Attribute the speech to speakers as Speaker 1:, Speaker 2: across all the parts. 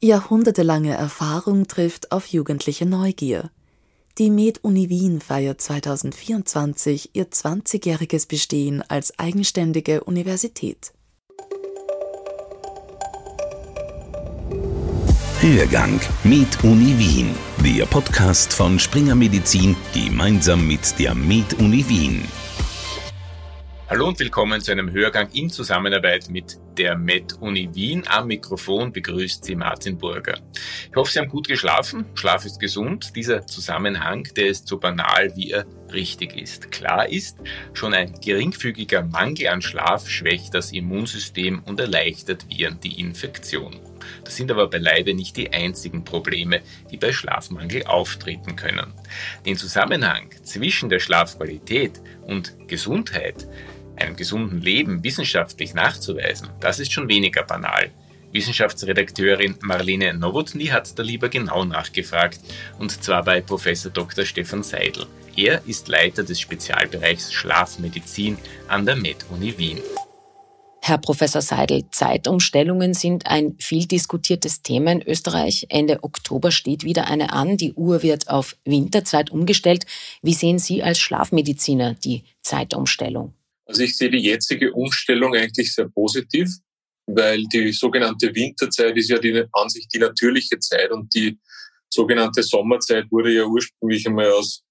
Speaker 1: Jahrhundertelange Erfahrung trifft auf jugendliche Neugier. Die Med-Uni Wien feiert 2024 ihr 20-jähriges Bestehen als eigenständige Universität.
Speaker 2: Hörgang Med Uni Wien, der Podcast von Springer Medizin gemeinsam mit der Med Uni Wien.
Speaker 3: Hallo und willkommen zu einem Hörgang in Zusammenarbeit mit der Med Uni Wien. Am Mikrofon begrüßt Sie Martin Burger. Ich hoffe, Sie haben gut geschlafen. Schlaf ist gesund. Dieser Zusammenhang, der ist so banal, wie er richtig ist. Klar ist, schon ein geringfügiger Mangel an Schlaf schwächt das Immunsystem und erleichtert Viren die Infektion. Das sind aber beileibe nicht die einzigen Probleme, die bei Schlafmangel auftreten können. Den Zusammenhang zwischen der Schlafqualität und Gesundheit einem gesunden Leben wissenschaftlich nachzuweisen, das ist schon weniger banal. Wissenschaftsredakteurin Marlene Nowotny hat da lieber genau nachgefragt, und zwar bei Professor Dr. Stefan Seidel. Er ist Leiter des Spezialbereichs Schlafmedizin an der Med-Uni Wien.
Speaker 4: Herr Professor Seidel, Zeitumstellungen sind ein viel diskutiertes Thema in Österreich. Ende Oktober steht wieder eine an. Die Uhr wird auf Winterzeit umgestellt. Wie sehen Sie als Schlafmediziner die Zeitumstellung?
Speaker 5: Also ich sehe die jetzige Umstellung eigentlich sehr positiv, weil die sogenannte Winterzeit ist ja die, an sich die natürliche Zeit und die sogenannte Sommerzeit wurde ja ursprünglich einmal aus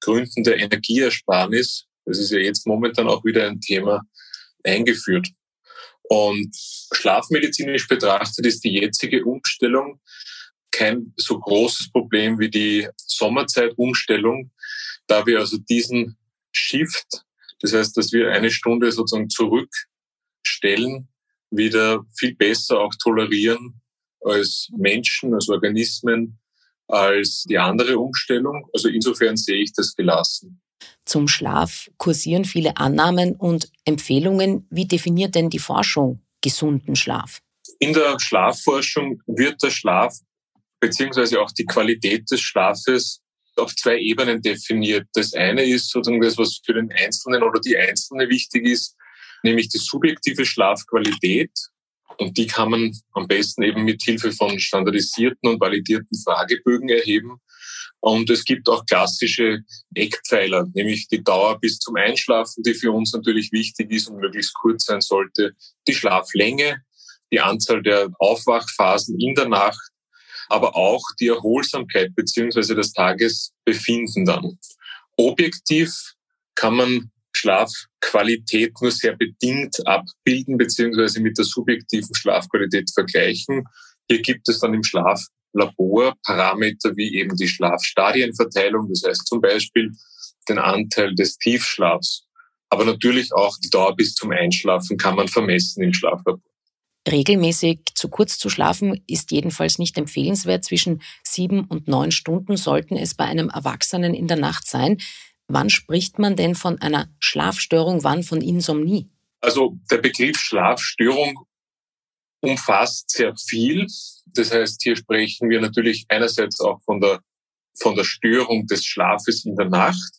Speaker 5: Gründen der Energieersparnis, das ist ja jetzt momentan auch wieder ein Thema, eingeführt. Und schlafmedizinisch betrachtet ist die jetzige Umstellung kein so großes Problem wie die Sommerzeitumstellung, da wir also diesen Shift das heißt, dass wir eine Stunde sozusagen zurückstellen, wieder viel besser auch tolerieren als Menschen, als Organismen, als die andere Umstellung. Also insofern sehe ich das gelassen.
Speaker 4: Zum Schlaf kursieren viele Annahmen und Empfehlungen. Wie definiert denn die Forschung gesunden Schlaf?
Speaker 5: In der Schlafforschung wird der Schlaf beziehungsweise auch die Qualität des Schlafes auf zwei Ebenen definiert. Das eine ist sozusagen das, was für den Einzelnen oder die Einzelne wichtig ist, nämlich die subjektive Schlafqualität. Und die kann man am besten eben mit Hilfe von standardisierten und validierten Fragebögen erheben. Und es gibt auch klassische Eckpfeiler, nämlich die Dauer bis zum Einschlafen, die für uns natürlich wichtig ist und möglichst kurz sein sollte, die Schlaflänge, die Anzahl der Aufwachphasen in der Nacht, aber auch die Erholsamkeit beziehungsweise das Tagesbefinden dann. Objektiv kann man Schlafqualität nur sehr bedingt abbilden beziehungsweise mit der subjektiven Schlafqualität vergleichen. Hier gibt es dann im Schlaflabor Parameter wie eben die Schlafstadienverteilung, das heißt zum Beispiel den Anteil des Tiefschlafs. Aber natürlich auch die Dauer bis zum Einschlafen kann man vermessen im Schlaflabor.
Speaker 4: Regelmäßig zu kurz zu schlafen ist jedenfalls nicht empfehlenswert. Zwischen sieben und neun Stunden sollten es bei einem Erwachsenen in der Nacht sein. Wann spricht man denn von einer Schlafstörung, wann von Insomnie?
Speaker 5: Also der Begriff Schlafstörung umfasst sehr viel. Das heißt, hier sprechen wir natürlich einerseits auch von der, von der Störung des Schlafes in der Nacht.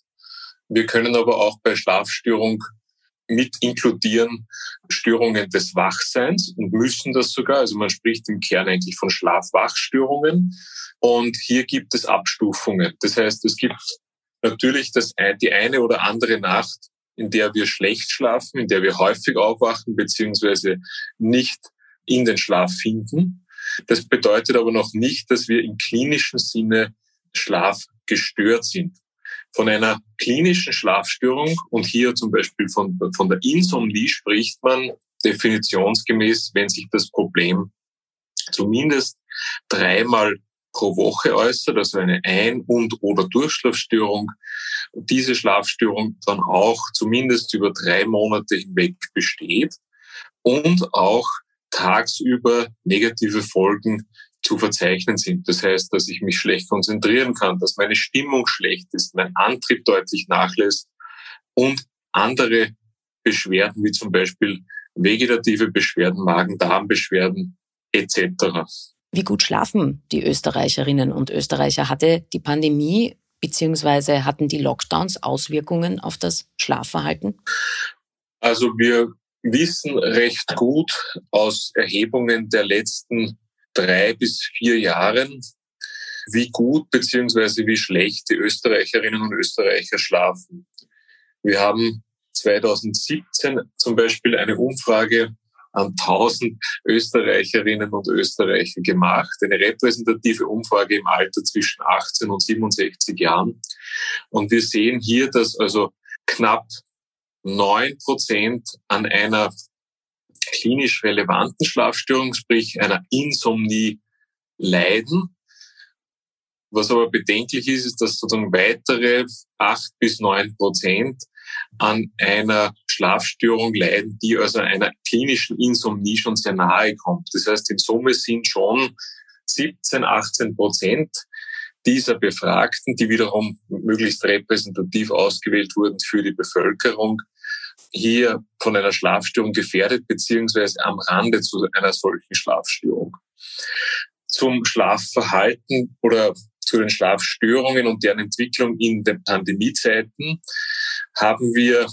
Speaker 5: Wir können aber auch bei Schlafstörung mit inkludieren Störungen des Wachseins und müssen das sogar. Also man spricht im Kern eigentlich von Schlafwachstörungen. Und hier gibt es Abstufungen. Das heißt, es gibt natürlich das, die eine oder andere Nacht, in der wir schlecht schlafen, in der wir häufig aufwachen, beziehungsweise nicht in den Schlaf finden. Das bedeutet aber noch nicht, dass wir im klinischen Sinne schlafgestört sind von einer klinischen Schlafstörung und hier zum Beispiel von, von der Insomnie spricht man definitionsgemäß, wenn sich das Problem zumindest dreimal pro Woche äußert, also eine Ein- und oder Durchschlafstörung, diese Schlafstörung dann auch zumindest über drei Monate hinweg besteht und auch tagsüber negative Folgen zu verzeichnen sind. Das heißt, dass ich mich schlecht konzentrieren kann, dass meine Stimmung schlecht ist, mein Antrieb deutlich nachlässt und andere Beschwerden wie zum Beispiel vegetative Beschwerden, Magen-Darm-Beschwerden etc.
Speaker 4: Wie gut schlafen die Österreicherinnen und Österreicher? Hatte die Pandemie beziehungsweise hatten die Lockdowns Auswirkungen auf das Schlafverhalten?
Speaker 5: Also wir wissen recht gut aus Erhebungen der letzten drei bis vier Jahren, wie gut beziehungsweise wie schlecht die Österreicherinnen und Österreicher schlafen. Wir haben 2017 zum Beispiel eine Umfrage an 1000 Österreicherinnen und Österreicher gemacht. Eine repräsentative Umfrage im Alter zwischen 18 und 67 Jahren. Und wir sehen hier, dass also knapp neun Prozent an einer klinisch relevanten Schlafstörung, sprich einer Insomnie, leiden. Was aber bedenklich ist, ist, dass sozusagen weitere acht bis neun Prozent an einer Schlafstörung leiden, die also einer klinischen Insomnie schon sehr nahe kommt. Das heißt, in Summe sind schon 17, 18 Prozent dieser Befragten, die wiederum möglichst repräsentativ ausgewählt wurden für die Bevölkerung, hier von einer Schlafstörung gefährdet beziehungsweise am Rande zu einer solchen Schlafstörung. Zum Schlafverhalten oder zu den Schlafstörungen und deren Entwicklung in den Pandemiezeiten haben wir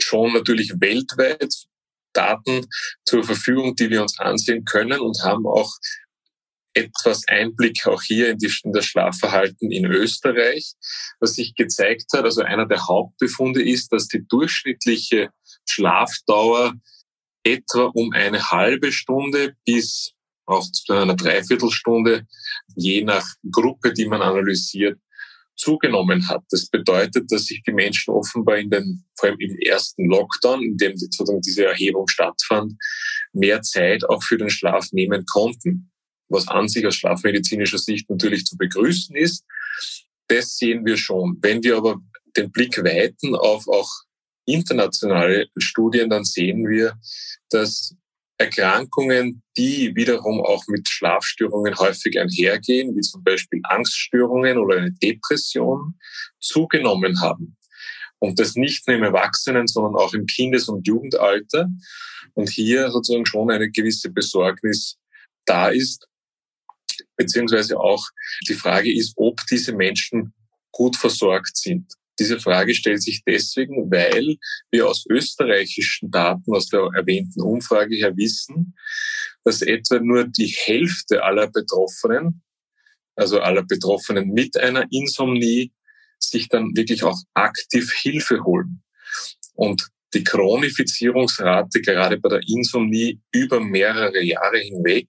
Speaker 5: schon natürlich weltweit Daten zur Verfügung, die wir uns ansehen können und haben auch etwas Einblick auch hier in, die, in das Schlafverhalten in Österreich, was sich gezeigt hat. Also einer der Hauptbefunde ist, dass die durchschnittliche Schlafdauer etwa um eine halbe Stunde bis auch zu einer Dreiviertelstunde, je nach Gruppe, die man analysiert, zugenommen hat. Das bedeutet, dass sich die Menschen offenbar in den, vor allem im ersten Lockdown, in dem sozusagen diese Erhebung stattfand, mehr Zeit auch für den Schlaf nehmen konnten, was an sich aus schlafmedizinischer Sicht natürlich zu begrüßen ist. Das sehen wir schon. Wenn wir aber den Blick weiten auf auch internationale Studien, dann sehen wir, dass Erkrankungen, die wiederum auch mit Schlafstörungen häufig einhergehen, wie zum Beispiel Angststörungen oder eine Depression, zugenommen haben. Und das nicht nur im Erwachsenen, sondern auch im Kindes- und Jugendalter. Und hier sozusagen schon eine gewisse Besorgnis da ist, beziehungsweise auch die Frage ist, ob diese Menschen gut versorgt sind. Diese Frage stellt sich deswegen, weil wir aus österreichischen Daten aus der erwähnten Umfrage her wissen, dass etwa nur die Hälfte aller Betroffenen, also aller Betroffenen mit einer Insomnie, sich dann wirklich auch aktiv Hilfe holen. Und die Chronifizierungsrate gerade bei der Insomnie über mehrere Jahre hinweg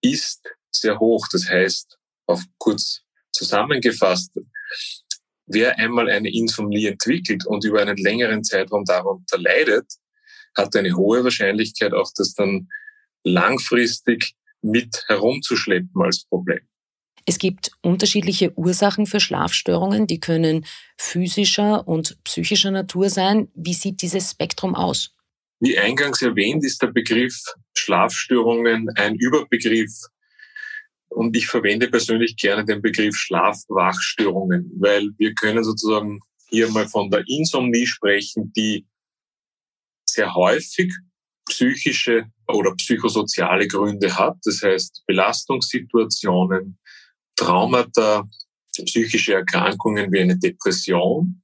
Speaker 5: ist sehr hoch. Das heißt, auf kurz zusammengefasst, wer einmal eine Insomnie entwickelt und über einen längeren Zeitraum darunter leidet, hat eine hohe Wahrscheinlichkeit auch das dann langfristig mit herumzuschleppen als Problem.
Speaker 4: Es gibt unterschiedliche Ursachen für Schlafstörungen, die können physischer und psychischer Natur sein. Wie sieht dieses Spektrum aus?
Speaker 5: Wie eingangs erwähnt, ist der Begriff Schlafstörungen ein Überbegriff und ich verwende persönlich gerne den Begriff Schlafwachstörungen, weil wir können sozusagen hier mal von der Insomnie sprechen, die sehr häufig psychische oder psychosoziale Gründe hat. Das heißt Belastungssituationen, Traumata, psychische Erkrankungen wie eine Depression.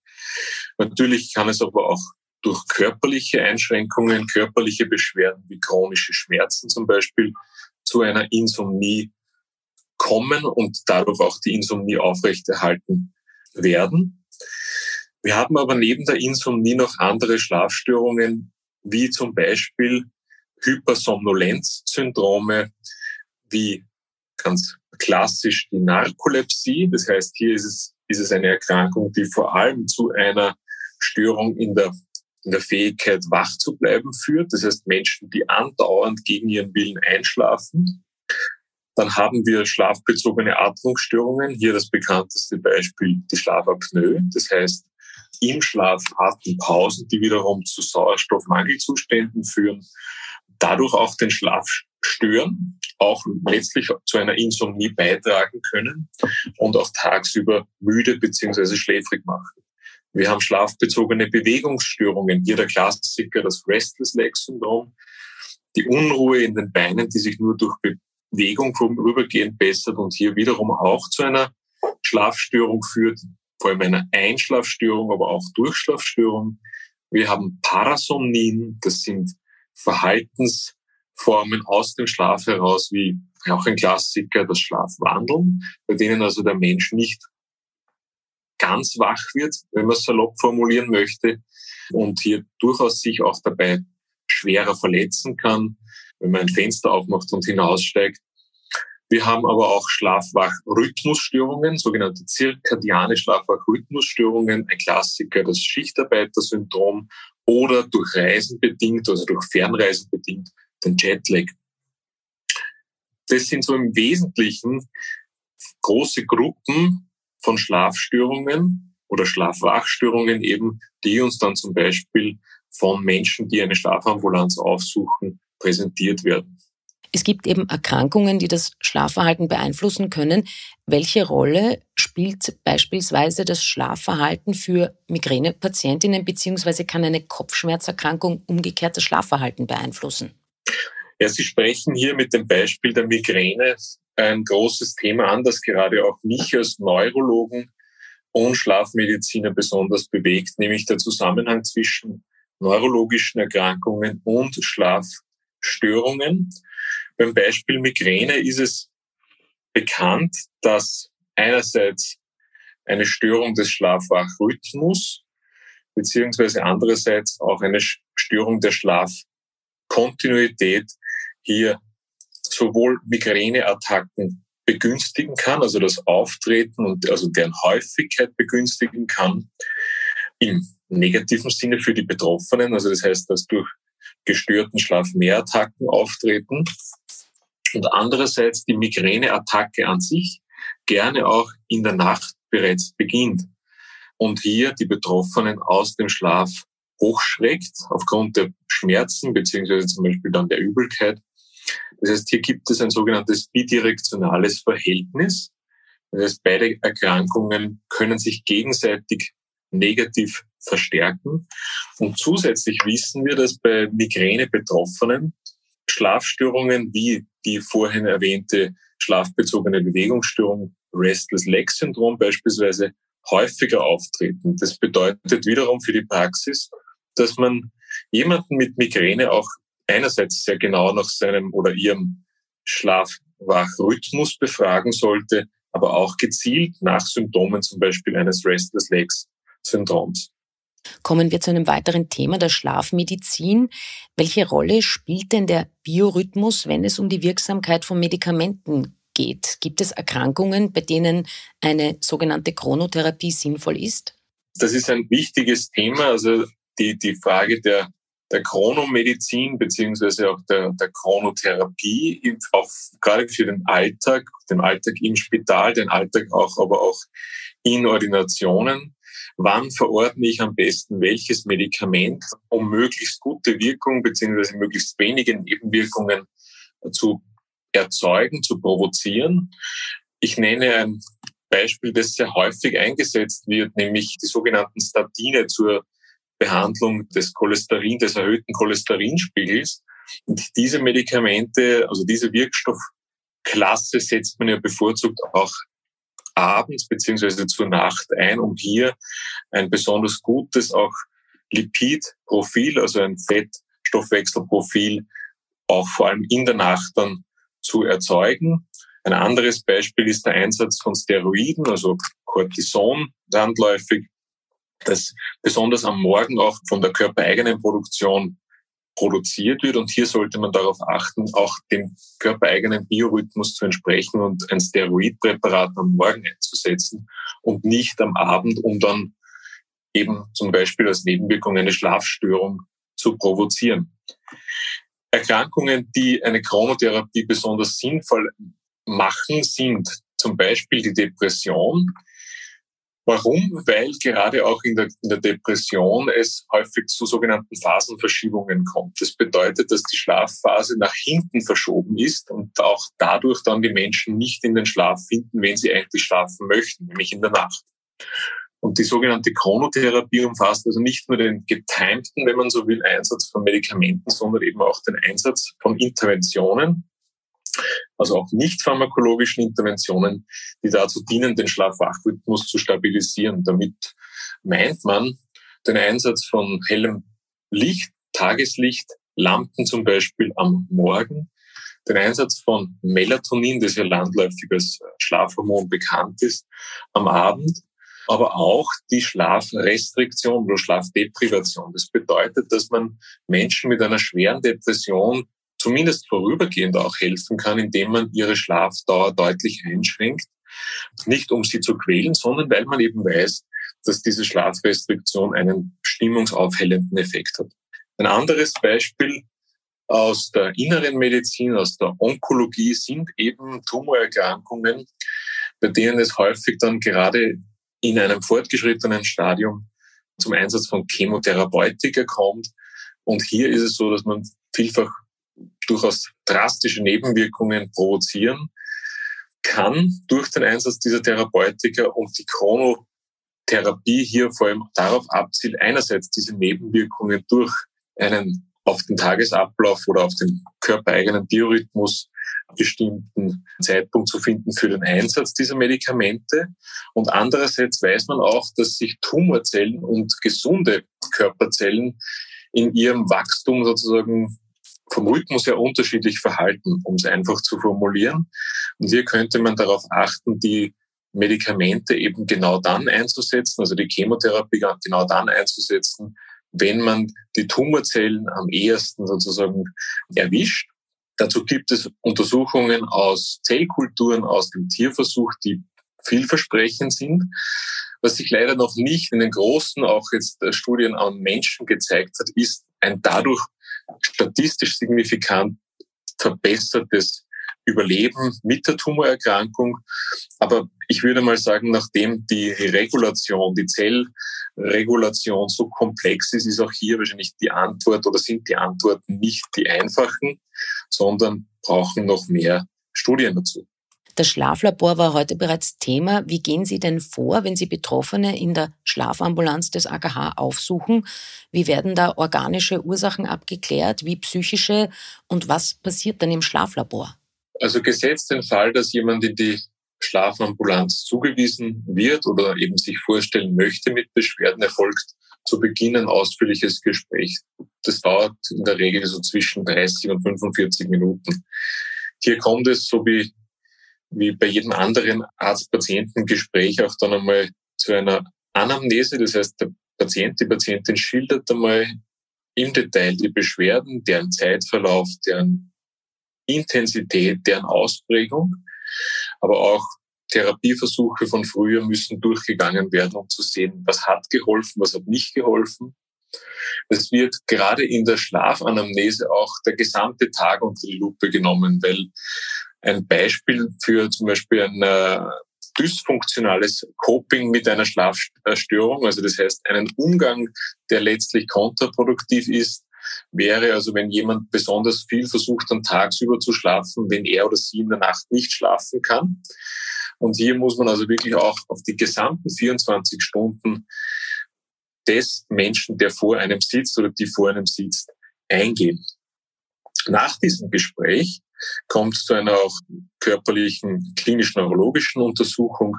Speaker 5: Natürlich kann es aber auch durch körperliche Einschränkungen, körperliche Beschwerden wie chronische Schmerzen zum Beispiel zu einer Insomnie kommen und dadurch auch die Insomnie aufrechterhalten werden. Wir haben aber neben der Insomnie noch andere Schlafstörungen, wie zum Beispiel Hypersomnolenz-Syndrome, wie ganz klassisch die Narkolepsie. Das heißt, hier ist es, ist es eine Erkrankung, die vor allem zu einer Störung in der, in der Fähigkeit, wach zu bleiben führt. Das heißt, Menschen, die andauernd gegen ihren Willen einschlafen. Dann haben wir schlafbezogene Atmungsstörungen. Hier das bekannteste Beispiel die Schlafapnoe. Das heißt, im Schlaf Atempausen, die wiederum zu Sauerstoffmangelzuständen führen, dadurch auch den Schlaf stören, auch letztlich zu einer Insomnie beitragen können und auch tagsüber müde beziehungsweise schläfrig machen. Wir haben schlafbezogene Bewegungsstörungen. Hier der Klassiker, das Restless Leg Syndrom. Die Unruhe in den Beinen, die sich nur durch Bewegung vorübergehend bessert und hier wiederum auch zu einer Schlafstörung führt, vor allem einer Einschlafstörung, aber auch Durchschlafstörung. Wir haben Parasomnien, das sind Verhaltensformen aus dem Schlaf heraus wie auch ein Klassiker, das Schlafwandeln, bei denen also der Mensch nicht ganz wach wird, wenn man es salopp formulieren möchte, und hier durchaus sich auch dabei schwerer verletzen kann, wenn man ein Fenster aufmacht und hinaussteigt. Wir haben aber auch Schlafwach-Rhythmusstörungen, sogenannte zirkadiane Schlafwach-Rhythmusstörungen, ein Klassiker, das Schichtarbeiter-Syndrom oder durch Reisen bedingt, also durch Fernreisen bedingt, den Jetlag. Das sind so im Wesentlichen große Gruppen von Schlafstörungen oder Schlafwachstörungen eben, die uns dann zum Beispiel von Menschen, die eine Schlafambulanz aufsuchen, präsentiert werden.
Speaker 4: Es gibt eben Erkrankungen, die das Schlafverhalten beeinflussen können. Welche Rolle spielt beispielsweise das Schlafverhalten für Migränepatientinnen beziehungsweise kann eine Kopfschmerzerkrankung umgekehrt das Schlafverhalten beeinflussen?
Speaker 5: Ja, Sie sprechen hier mit dem Beispiel der Migräne ein großes Thema an, das gerade auch mich als Neurologen und Schlafmediziner besonders bewegt, nämlich der Zusammenhang zwischen neurologischen Erkrankungen und Schlafstörungen. Beim Beispiel Migräne ist es bekannt, dass einerseits eine Störung des Schlafwachrhythmus beziehungsweise andererseits auch eine Störung der Schlafkontinuität hier sowohl Migräneattacken begünstigen kann, also das Auftreten und also deren Häufigkeit begünstigen kann, im negativen Sinne für die Betroffenen. Also das heißt, dass durch gestörten Schlaf mehr Attacken auftreten und andererseits die Migräneattacke an sich gerne auch in der Nacht bereits beginnt und hier die Betroffenen aus dem Schlaf hochschreckt aufgrund der Schmerzen beziehungsweise zum Beispiel dann der Übelkeit das heißt, hier gibt es ein sogenanntes bidirektionales Verhältnis. Das heißt, beide Erkrankungen können sich gegenseitig negativ verstärken. Und zusätzlich wissen wir, dass bei Migräne-Betroffenen Schlafstörungen wie die vorhin erwähnte schlafbezogene Bewegungsstörung, Restless Leg Syndrom beispielsweise, häufiger auftreten. Das bedeutet wiederum für die Praxis, dass man jemanden mit Migräne auch einerseits sehr genau nach seinem oder ihrem Schlafwachrhythmus befragen sollte, aber auch gezielt nach Symptomen zum Beispiel eines Restless Legs Syndroms.
Speaker 4: Kommen wir zu einem weiteren Thema der Schlafmedizin. Welche Rolle spielt denn der Biorhythmus, wenn es um die Wirksamkeit von Medikamenten geht? Gibt es Erkrankungen, bei denen eine sogenannte Chronotherapie sinnvoll ist?
Speaker 5: Das ist ein wichtiges Thema. Also die, die Frage der der Chronomedizin beziehungsweise auch der, der Chronotherapie, auch gerade für den Alltag, den Alltag im Spital, den Alltag auch, aber auch in Ordinationen. Wann verordne ich am besten welches Medikament, um möglichst gute Wirkung beziehungsweise möglichst wenige Nebenwirkungen zu erzeugen, zu provozieren? Ich nenne ein Beispiel, das sehr häufig eingesetzt wird, nämlich die sogenannten Statine zur Behandlung des Cholesterin, des erhöhten Cholesterinspiegels. Und diese Medikamente, also diese Wirkstoffklasse setzt man ja bevorzugt auch abends beziehungsweise zur Nacht ein, um hier ein besonders gutes auch Lipidprofil, also ein Fettstoffwechselprofil, auch vor allem in der Nacht dann zu erzeugen. Ein anderes Beispiel ist der Einsatz von Steroiden, also Cortison landläufig, das besonders am Morgen auch von der körpereigenen Produktion produziert wird. Und hier sollte man darauf achten, auch dem körpereigenen Biorhythmus zu entsprechen und ein Steroidpräparat am Morgen einzusetzen und nicht am Abend, um dann eben zum Beispiel als Nebenwirkung eine Schlafstörung zu provozieren. Erkrankungen, die eine Chronotherapie besonders sinnvoll machen, sind zum Beispiel die Depression, Warum? Weil gerade auch in der, in der Depression es häufig zu sogenannten Phasenverschiebungen kommt. Das bedeutet, dass die Schlafphase nach hinten verschoben ist und auch dadurch dann die Menschen nicht in den Schlaf finden, wenn sie eigentlich schlafen möchten, nämlich in der Nacht. Und die sogenannte Chronotherapie umfasst also nicht nur den getimten, wenn man so will, Einsatz von Medikamenten, sondern eben auch den Einsatz von Interventionen, also auch nicht pharmakologischen Interventionen, die dazu dienen, den Schlafwachrhythmus zu stabilisieren. Damit meint man den Einsatz von hellem Licht, Tageslicht, Lampen zum Beispiel am Morgen, den Einsatz von Melatonin, das ja landläufig als Schlafhormon bekannt ist, am Abend, aber auch die Schlafrestriktion oder Schlafdeprivation. Das bedeutet, dass man Menschen mit einer schweren Depression zumindest vorübergehend auch helfen kann, indem man ihre Schlafdauer deutlich einschränkt. Nicht um sie zu quälen, sondern weil man eben weiß, dass diese Schlafrestriktion einen stimmungsaufhellenden Effekt hat. Ein anderes Beispiel aus der inneren Medizin, aus der Onkologie sind eben Tumorerkrankungen, bei denen es häufig dann gerade in einem fortgeschrittenen Stadium zum Einsatz von Chemotherapeutika kommt. Und hier ist es so, dass man vielfach durchaus drastische Nebenwirkungen provozieren kann durch den Einsatz dieser Therapeutika und die Chronotherapie hier vor allem darauf abzielt, einerseits diese Nebenwirkungen durch einen auf den Tagesablauf oder auf den körpereigenen Biorhythmus bestimmten Zeitpunkt zu finden für den Einsatz dieser Medikamente. Und andererseits weiß man auch, dass sich Tumorzellen und gesunde Körperzellen in ihrem Wachstum sozusagen vom Rhythmus her unterschiedlich verhalten, um es einfach zu formulieren. Und hier könnte man darauf achten, die Medikamente eben genau dann einzusetzen, also die Chemotherapie genau dann einzusetzen, wenn man die Tumorzellen am ehesten sozusagen erwischt. Dazu gibt es Untersuchungen aus Zellkulturen aus dem Tierversuch, die vielversprechend sind. Was sich leider noch nicht in den großen, auch jetzt Studien an Menschen gezeigt hat, ist ein dadurch statistisch signifikant verbessertes Überleben mit der Tumorerkrankung. Aber ich würde mal sagen, nachdem die Regulation, die Zellregulation so komplex ist, ist auch hier wahrscheinlich die Antwort oder sind die Antworten nicht die einfachen, sondern brauchen noch mehr Studien dazu.
Speaker 4: Das Schlaflabor war heute bereits Thema. Wie gehen Sie denn vor, wenn Sie Betroffene in der Schlafambulanz des AKH aufsuchen? Wie werden da organische Ursachen abgeklärt, wie psychische und was passiert dann im Schlaflabor?
Speaker 5: Also gesetzt den Fall, dass jemand in die Schlafambulanz zugewiesen wird oder eben sich vorstellen möchte mit Beschwerden, erfolgt zu Beginn ein ausführliches Gespräch. Das dauert in der Regel so zwischen 30 und 45 Minuten. Hier kommt es, so wie wie bei jedem anderen Arzt-Patienten-Gespräch auch dann einmal zu einer Anamnese. Das heißt, der Patient, die Patientin schildert einmal im Detail die Beschwerden, deren Zeitverlauf, deren Intensität, deren Ausprägung, aber auch Therapieversuche von früher müssen durchgegangen werden, um zu sehen, was hat geholfen, was hat nicht geholfen. Es wird gerade in der Schlafanamnese auch der gesamte Tag unter die Lupe genommen, weil ein Beispiel für zum Beispiel ein äh, dysfunktionales Coping mit einer Schlafstörung, also das heißt einen Umgang, der letztlich kontraproduktiv ist, wäre also, wenn jemand besonders viel versucht, dann tagsüber zu schlafen, wenn er oder sie in der Nacht nicht schlafen kann. Und hier muss man also wirklich auch auf die gesamten 24 Stunden des Menschen, der vor einem sitzt oder die vor einem sitzt, eingehen. Nach diesem Gespräch kommt zu einer auch körperlichen klinisch-neurologischen Untersuchung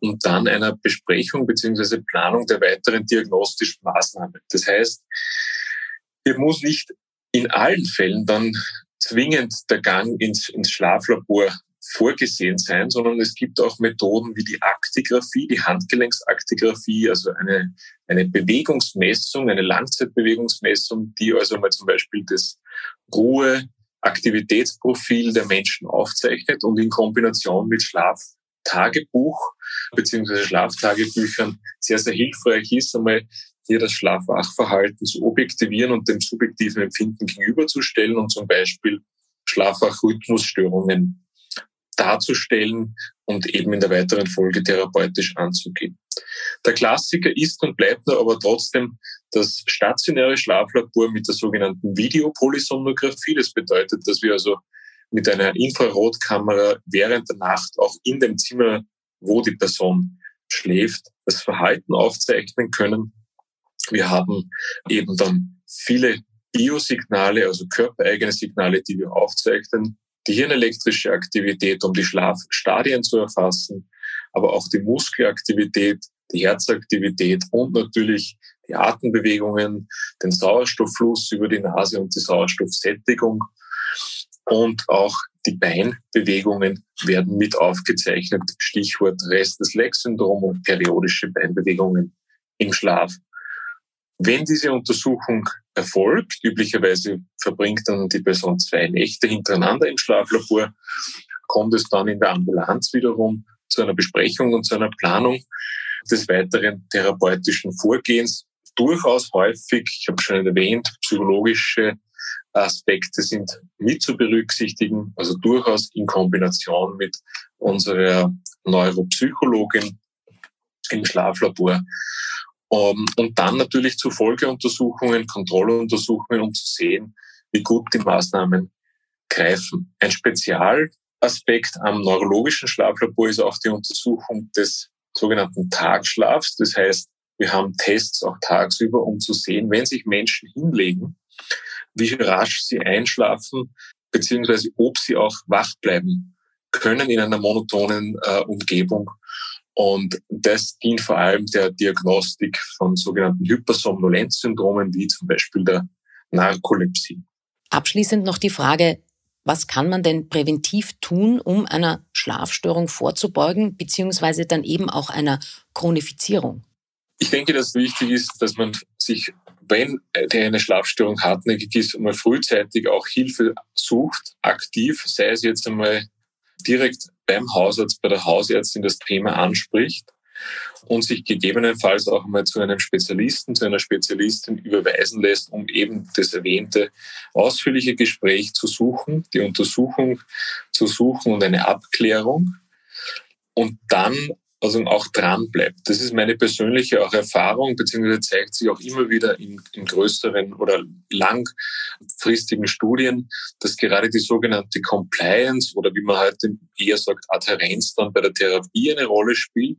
Speaker 5: und dann einer Besprechung beziehungsweise Planung der weiteren diagnostischen Maßnahmen. Das heißt, hier muss nicht in allen Fällen dann zwingend der Gang ins, ins Schlaflabor vorgesehen sein, sondern es gibt auch Methoden wie die Aktigraphie, die Handgelenksaktigraphie, also eine, eine Bewegungsmessung, eine Langzeitbewegungsmessung, die also mal zum Beispiel das Ruhe, Aktivitätsprofil der Menschen aufzeichnet und in Kombination mit Schlaftagebuch beziehungsweise Schlaftagebüchern sehr, sehr hilfreich ist, einmal hier das Schlafwachverhalten zu objektivieren und dem subjektiven Empfinden gegenüberzustellen und zum Beispiel Schlafwachrhythmusstörungen darzustellen und eben in der weiteren Folge therapeutisch anzugehen. Der Klassiker ist und bleibt nur aber trotzdem das stationäre Schlaflabor mit der sogenannten Videopolysomnographie. Das bedeutet, dass wir also mit einer Infrarotkamera während der Nacht auch in dem Zimmer, wo die Person schläft, das Verhalten aufzeichnen können. Wir haben eben dann viele Biosignale, also körpereigene Signale, die wir aufzeichnen, die hirnelektrische Aktivität, um die Schlafstadien zu erfassen, aber auch die Muskelaktivität, die Herzaktivität und natürlich die Atembewegungen, den Sauerstofffluss über die Nase und die Sauerstoffsättigung und auch die Beinbewegungen werden mit aufgezeichnet. Stichwort Restless-Leg-Syndrom und periodische Beinbewegungen im Schlaf. Wenn diese Untersuchung erfolgt, üblicherweise verbringt dann die Person zwei Nächte hintereinander im Schlaflabor, kommt es dann in der Ambulanz wiederum zu einer Besprechung und zu einer Planung des weiteren therapeutischen Vorgehens. Durchaus häufig, ich habe schon erwähnt, psychologische Aspekte sind mit zu berücksichtigen, also durchaus in Kombination mit unserer Neuropsychologin im Schlaflabor. Um, und dann natürlich zu Folgeuntersuchungen, Kontrolluntersuchungen, um zu sehen, wie gut die Maßnahmen greifen. Ein Spezialaspekt am neurologischen Schlaflabor ist auch die Untersuchung des sogenannten Tagschlafs. Das heißt, wir haben Tests auch tagsüber, um zu sehen, wenn sich Menschen hinlegen, wie rasch sie einschlafen, beziehungsweise ob sie auch wach bleiben können in einer monotonen äh, Umgebung. Und das dient vor allem der Diagnostik von sogenannten Hypersomnolenzsyndromen, wie zum Beispiel der Narkolepsie.
Speaker 4: Abschließend noch die Frage, was kann man denn präventiv tun, um einer Schlafstörung vorzubeugen, beziehungsweise dann eben auch einer Chronifizierung?
Speaker 5: Ich denke, dass wichtig ist, dass man sich wenn der eine Schlafstörung hartnäckig ist, mal frühzeitig auch Hilfe sucht, aktiv, sei es jetzt einmal direkt beim Hausarzt, bei der Hausärztin das Thema anspricht und sich gegebenenfalls auch mal zu einem Spezialisten, zu einer Spezialistin überweisen lässt, um eben das erwähnte ausführliche Gespräch zu suchen, die Untersuchung zu suchen und eine Abklärung. Und dann also auch dran bleibt. Das ist meine persönliche auch Erfahrung, beziehungsweise zeigt sich auch immer wieder in, in größeren oder langfristigen Studien, dass gerade die sogenannte Compliance oder wie man heute eher sagt, Adherenz dann bei der Therapie eine Rolle spielt.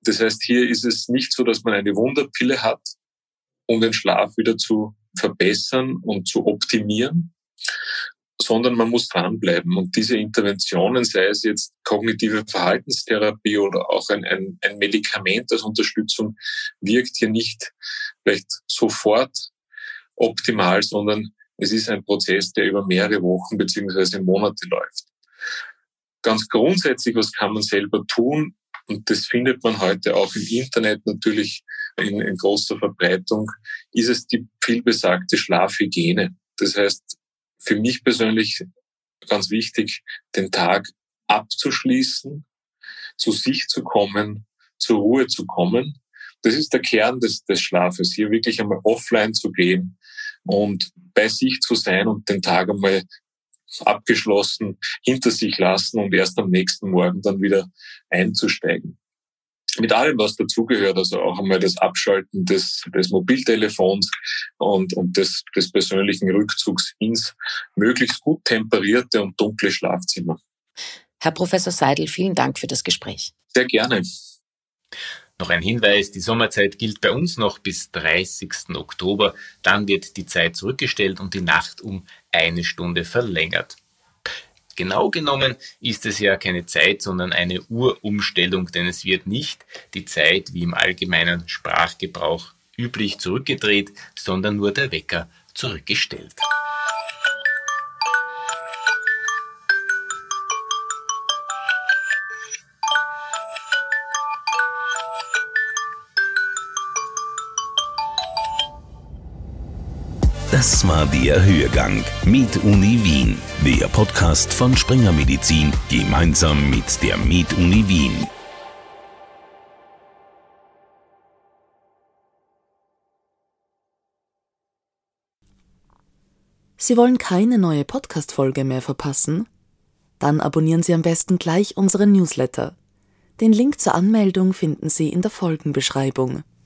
Speaker 5: Das heißt, hier ist es nicht so, dass man eine Wunderpille hat, um den Schlaf wieder zu verbessern und zu optimieren, sondern man muss dranbleiben. Und diese Interventionen, sei es jetzt kognitive Verhaltenstherapie oder auch ein, ein, ein Medikament als Unterstützung, wirkt hier nicht vielleicht sofort optimal, sondern es ist ein Prozess, der über mehrere Wochen beziehungsweise Monate läuft. Ganz grundsätzlich, was kann man selber tun? Und das findet man heute auch im Internet natürlich in, in großer Verbreitung, ist es die vielbesagte Schlafhygiene. Das heißt, für mich persönlich ganz wichtig, den Tag abzuschließen, zu sich zu kommen, zur Ruhe zu kommen. Das ist der Kern des, des Schlafes, hier wirklich einmal offline zu gehen und bei sich zu sein und den Tag einmal abgeschlossen hinter sich lassen und erst am nächsten Morgen dann wieder einzusteigen mit allem, was dazugehört, also auch einmal das Abschalten des, des Mobiltelefons und, und des, des persönlichen Rückzugs ins möglichst gut temperierte und dunkle Schlafzimmer.
Speaker 4: Herr Professor Seidel, vielen Dank für das Gespräch.
Speaker 5: Sehr gerne.
Speaker 3: Noch ein Hinweis, die Sommerzeit gilt bei uns noch bis 30. Oktober. Dann wird die Zeit zurückgestellt und die Nacht um eine Stunde verlängert. Genau genommen ist es ja keine Zeit, sondern eine Urumstellung, denn es wird nicht die Zeit wie im allgemeinen Sprachgebrauch üblich zurückgedreht, sondern nur der Wecker zurückgestellt.
Speaker 2: Das war der Hörgang mit Uni Wien, der Podcast von Springer Medizin gemeinsam mit der Med Uni Wien.
Speaker 1: Sie wollen keine neue Podcast-Folge mehr verpassen? Dann abonnieren Sie am besten gleich unseren Newsletter. Den Link zur Anmeldung finden Sie in der Folgenbeschreibung.